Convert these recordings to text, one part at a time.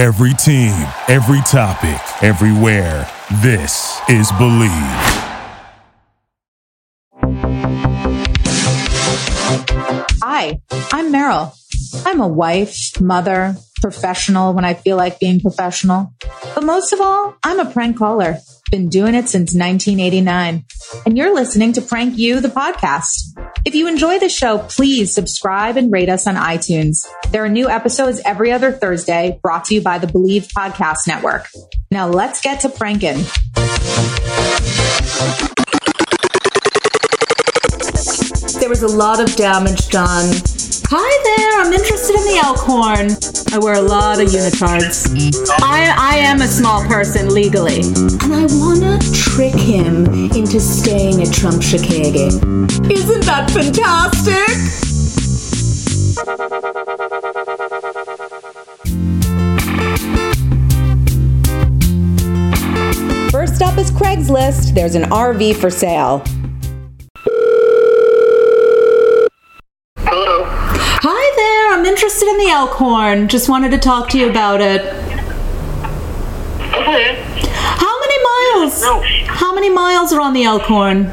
Every team, every topic, everywhere. This is Bleav. Hi, I'm Meryl. I'm a wife, mother, professional when I feel like being professional. But most of all, I'm a prank caller. Been doing it since 1989. And you're listening to Prank You, the podcast. If you enjoy the show, please subscribe and rate us on iTunes. There are new episodes every other Thursday brought to you by the Bleav Podcast Network. Now let's get to pranking. Was a lot of damage done. Hi there, I'm interested in the Elkhorn. I wear a lot of unitards. I, I am a small person legally. And I wanna trick him into staying at Trump Chicago. Isn't that fantastic? First up is Craigslist. There's an RV for sale. Hello. Hi there, I'm interested in the Elkhorn. Just wanted to talk to you about it. Okay. How many miles? No. How many miles are on the Elkhorn?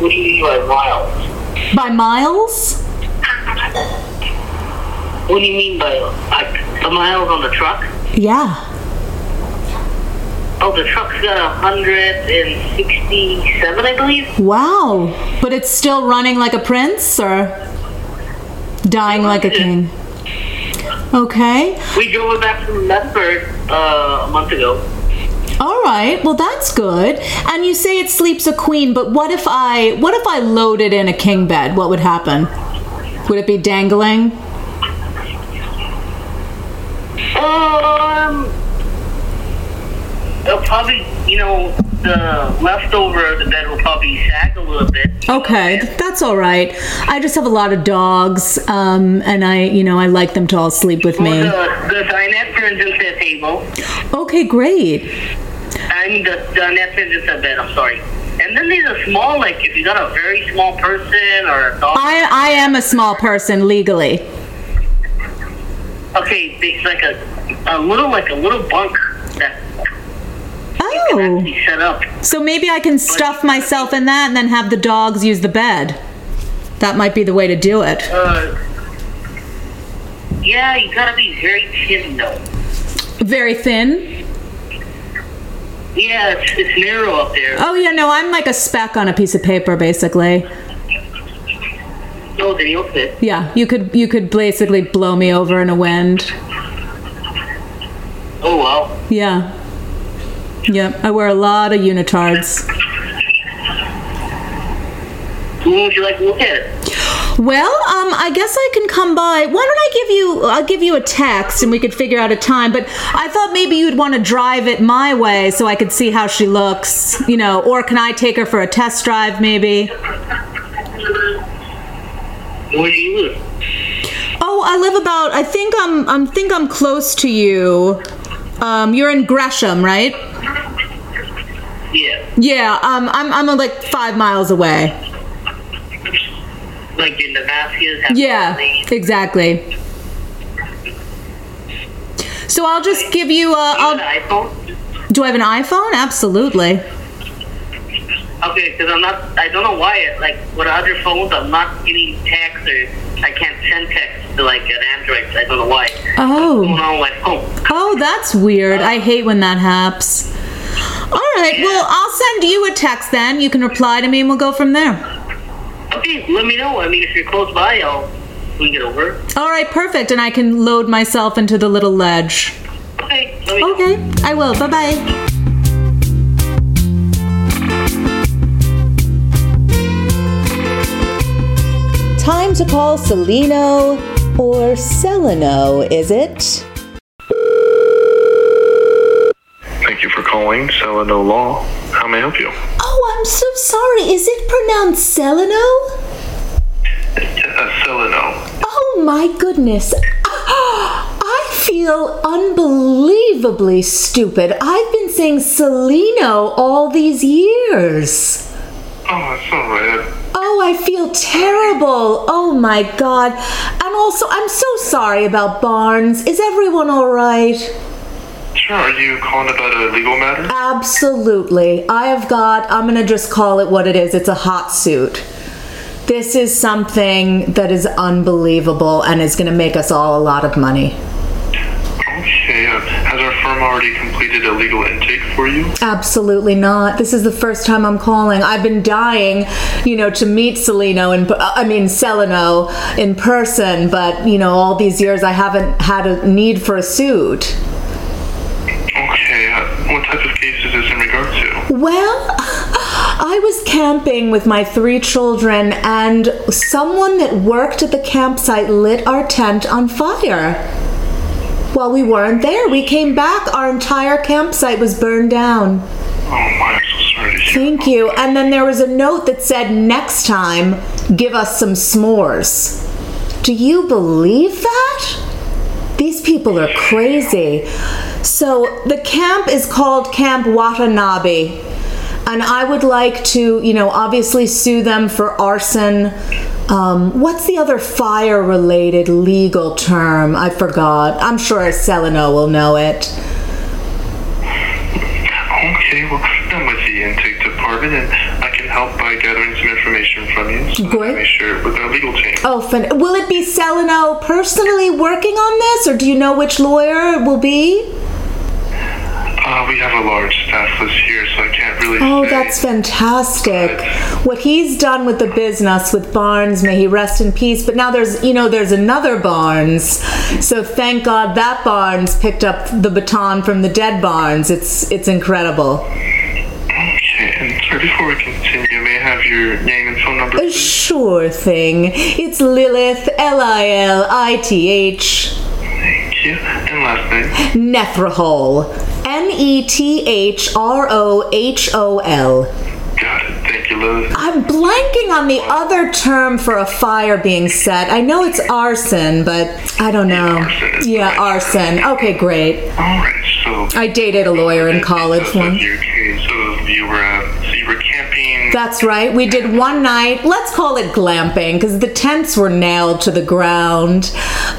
What do you mean by miles? By miles? What do you mean by like the miles on the truck? Yeah. Oh, the truck's got a hundred and sixty-seven, I believe. Wow. But it's still running like a prince or dying like a king? Okay. We drove back from Medford uh, a month ago. All right. Well, that's good. And you say it sleeps a queen, but what if I what if I loaded in a king bed? What would happen? Would it be dangling? Um, it'll probably, you know, the leftover of the bed will probably sag a little bit. Okay, that's all right. I just have a lot of dogs, um, and I, you know, I like them to all sleep with Well, me. the, the dinette turns into a table. Okay, great. I mean, the dinette turns into a bed. I'm sorry. And then there's a small, like, if you got a very small person or a dog. I, I am a small person legally. Okay, it's like a, a little, like a little bunk Oh, up. so maybe I can stuff myself in that and then have the dogs use the bed. That might be the way to do it. Uh, yeah, you gotta be very thin though. Very thin. Yeah, it's, it's narrow up there. Oh yeah, no, I'm like a speck on a piece of paper, basically. No, then you'll fit. Yeah, you could you could basically blow me over in a wind. Oh well. Yeah. Yep, I wear a lot of unitards. When would you like to look at it? Well, um, I guess I can come by. Why don't I give you? I'll give you a text, and we could figure out a time. But I thought maybe you'd want to drive it my way, so I could see how she looks. You know, or can I take her for a test drive, maybe? Where do you live? Oh, I live about. I think I'm. I'm think I'm close to you. Um, you're in Gresham, right? Yeah. Um, I'm. I'm uh, like five miles away. like in Damascus. have Yeah, exactly. So I'll just give you. Uh, Do you have I'll, an iPhone? do I have an iPhone? Absolutely. Okay, because I'm not. I don't know why. Like with other phones, I'm not getting text or I can't send text to like an Android. I don't know why. Oh. on with my phone? Oh, that's weird. I hate when that happens. All right. Well, I'll send you a text then. You can reply to me, and we'll go from there. Okay, let me know. I mean, if you're close by, I'll we can get over. All right. Perfect. And I can load myself into the little ledge. Okay, let know. Okay. I will. Bye bye. Time to call Cellino or Cellino, is it? Thank you for calling Cellino Law. How may I help you? Oh, I'm so sorry. Is it pronounced Cellino? Uh. Oh my goodness. I feel unbelievably stupid. I've been saying Cellino all these years. Oh, all right. Oh, I feel terrible. Oh my God. And also, I'm so sorry about Barnes. Is everyone all right? Sure, are you calling about a legal matter? Absolutely. I have got, I'm going to just call it what it is it's a hot suit. This is something that is unbelievable and is going to make us all a lot of money. Okay, uh, has our firm already completed a legal intake for you? Absolutely not. This is the first time I'm calling. I've been dying, you know, to meet Cellino and I mean Cellino in person, but you know, all these years I haven't had a need for a suit. Okay, uh, what type of case is this in regard to? Well, I was camping with my three children, and someone that worked at the campsite lit our tent on fire. While we weren't there, we came back, our entire campsite was burned down. Oh. Thank you. And then there was a note that said, next time, give us some s'mores. Do you believe that? These people are crazy. So the camp is called Camp Watanabe. And I would like to, you know, obviously sue them for arson. Um, what's the other fire related legal term? I forgot. I'm sure Cellino will know it. Okay, well, I'm with the intake department and I can help by gathering some information from you so Great. share it with our legal team. Oh, fin- will it be Cellino personally working on this, or do you know which lawyer it will be? Uh, we have a large staff list here, so I can't really Oh, say. that's fantastic. What he's done with the business with Barnes, may he rest in peace. But now there's, you know, there's another Barnes. So thank God that Barnes picked up the baton from the dead Barnes. It's it's incredible. Okay, and sorry, before we continue, may I have your name and phone number? please? Sure thing. It's Lilith, L I L I T H, Thank you. And last name? Nethrahol, N E T H R O H O L. Got it. Thank you, Lilith. I'm blanking on the other term for a fire being set. I know it's arson, but I don't know. arson Yeah, arson. Okay, great. Alright, so. I dated a lawyer in college once. So you were, uh, were camping. That's right. We did one night. Let's call it glamping because the tents were nailed to the ground.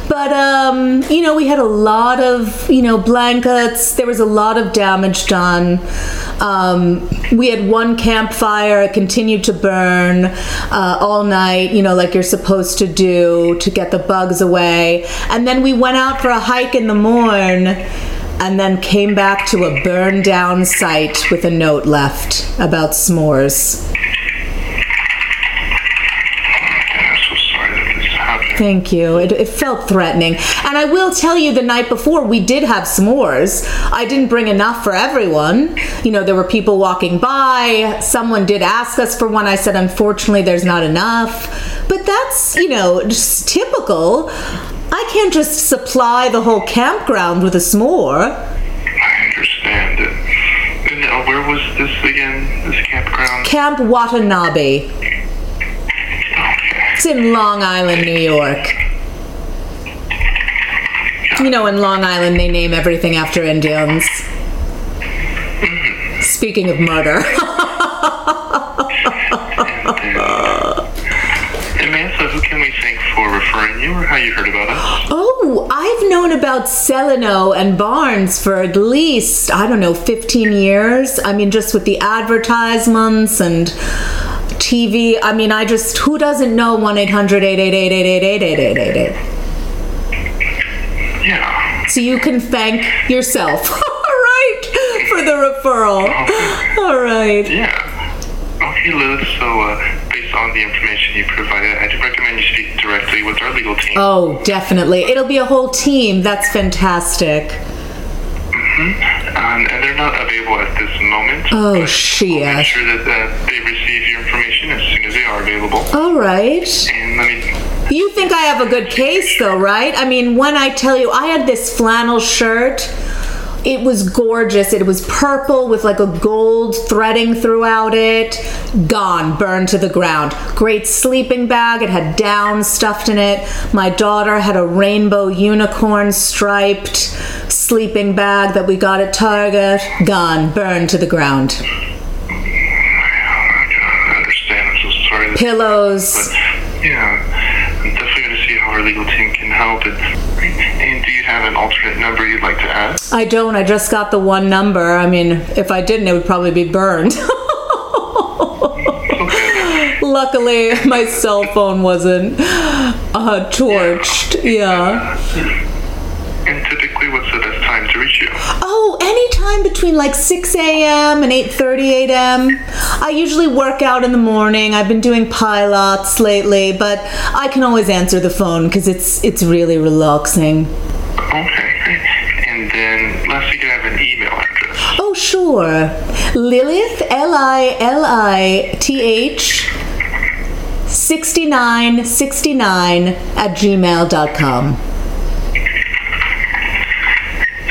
But um, you know, we had a lot of, you know, blankets. There was a lot of damage done. Um, we had one campfire. It continued to burn uh, all night, you know, like you're supposed to do to get the bugs away. And then we went out for a hike in the morn and then came back to a burned down site with a note left about s'mores. Thank you. It, it felt threatening. And I will tell you, the night before, we did have s'mores. I didn't bring enough for everyone. You know, there were people walking by. Someone did ask us for one. I said, unfortunately, there's not enough. But that's, you know, just typical. I can't just supply the whole campground with a s'more. I understand it. And uh, where was this again? This campground? Camp Watanabe. Okay. It's in Long Island, New York. You know, in Long Island, they name everything after Indians. Speaking of murder. And who can we thank for referring you or how you heard about us? oh, I've known about Cellino and Barnes for at least, I don't know, 15 years. I mean, just with the advertisements and TV. I mean, I just, who doesn't know 1 800 888 888 Yeah. So you can thank yourself. All right. For the referral. All right. Yeah. Okay, Lilith, so uh, based on the information you provided, I'd recommend you speak directly with our legal team. Oh, definitely. It'll be a whole team. That's fantastic. Um, and they're not available at this moment. Oh, but We'll make sure that uh, they receive your information as soon as they are available. All right. And let me You think I have a good case, though, right? I mean, when I tell you, I had this flannel shirt. It was gorgeous. It was purple with like a gold threading throughout it. Gone, burned to the ground. Great sleeping bag. It had down stuffed in it. My daughter had a rainbow unicorn striped sleeping bag that we got at Target. Gone, burned to the ground. I understand. I'm so sorry. That pillows. But, yeah, I'm definitely going to see how our legal team can help. And, and do you have an alternate number you'd like to add? I don't. I just got the one number. I mean, if I didn't, it would probably be burned. Luckily, my cell phone wasn't uh, torched. Yeah. And typically, what's the best time to reach you? Oh, anytime between like 6 a.m. and 8:30 a.m. I usually work out in the morning. I've been doing pilots lately, but I can always answer the phone because it's it's really relaxing. Okay. And then, lastly, I have an email address? Oh, sure. Lilith, L I L I T H, 6969 at gmail.com.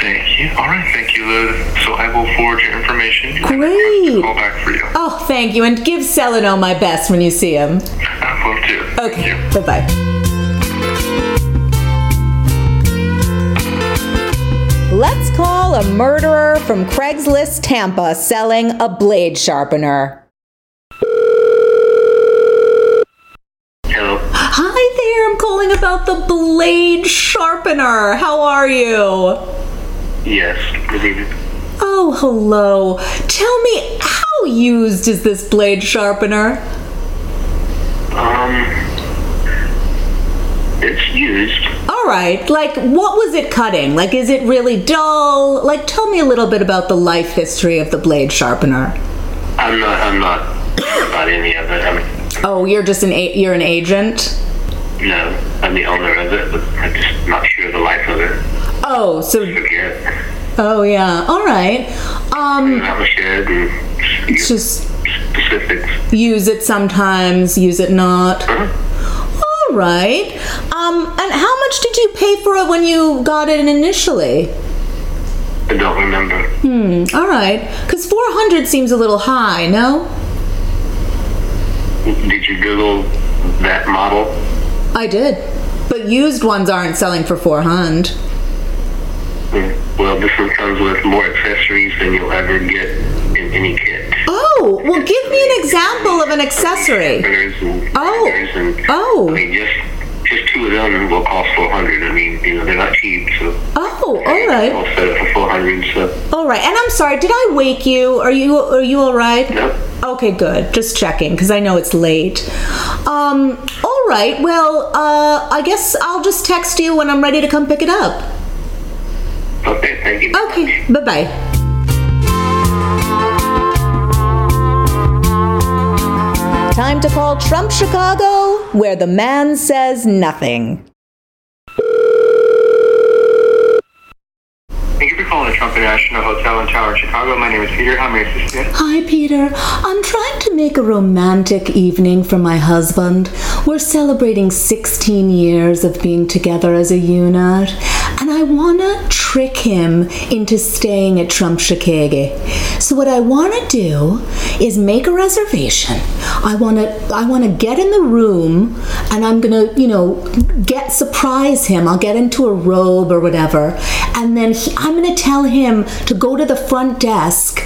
Thank you. All right. Thank you, Liz. So I will forward your information. Great. Call back for you. Oh, thank you. And give Cellino my best when you see him. I will. Thank Okay. Bye bye. Let's call a murderer from Craigslist Tampa selling a blade sharpener. Hello. Hi there, I'm calling about the blade sharpener. How are you? Yes. Good evening. Oh, hello. Tell me, how used is this blade sharpener? Um, it's used. All right, like what was it cutting? Like, is it really dull? Like, tell me a little bit about the life history of the blade sharpener. I'm not. I'm not about any of it. I'm Oh, you're just an a- you're an agent. no. I'm the owner of it, but I'm just not sure of the life of it. Oh, so Forget. oh yeah. All right. Um, Not the shed it's just specifics. use it sometimes, use it not. Huh? All right. Um, and how much did you pay for it when you got it initially? I don't remember. Hmm. All right, because 400 seems a little high, no? Did you Google that model? I did. But used ones aren't selling for 400. Hmm. Well, this one comes with more accessories than you'll ever get in any kit. Oh, well, give me an example of an accessory. Oh. Oh. I mean, just just two of them will cost four hundred. I mean, you know, they're not cheap, so. Oh, all right. I'll set it for four hundred. So All right. And I'm sorry, did I wake you? Are you are you all right? no. Okay, good. Just checking because I know it's late. Um, all right. Well, uh, I guess I'll just text you when I'm ready to come pick it up. Okay, thank you. Okay. Bye bye Time to call Trump Chicago, where the man says nothing. Thank you for calling the Trump International Hotel and Tower in Chicago. My name is Peter. How may I assist you? Hi, Peter. I'm trying to make a romantic evening for my husband. We're celebrating 16 years of being together as a unit, and I want to trick him into staying at Trump Chicago. So what I want to do is make a reservation. I want to I want to get in the room and I'm going to, you know, get surprise him. I'll get into a robe or whatever. And then he, I'm going to tell him to go to the front desk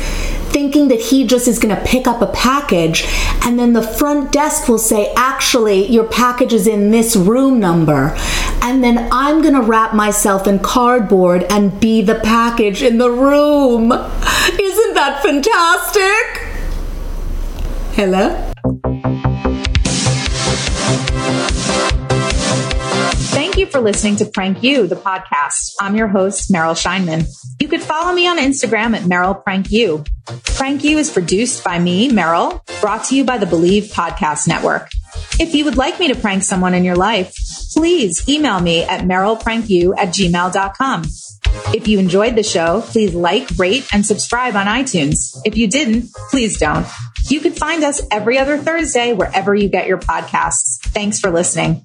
thinking that he just is going to pick up a package and then the front desk will say actually your package is in this room number. And then i'm going to wrap myself in cardboard and be the package in the room. Isn't that fantastic? Hello for listening to Prank You, the podcast. I'm your host, Meryl Scheinman. You could follow me on Instagram at Meryl Prank You. Prank You is produced by me, Meryl, brought to you by the Bleav Podcast Network. If you would like me to prank someone in your life, please email me at merylprankyou at gmail.com. If you enjoyed the show, please like, rate, and subscribe on iTunes. If you didn't, please don't. You can find us every other Thursday wherever you get your podcasts. Thanks for listening.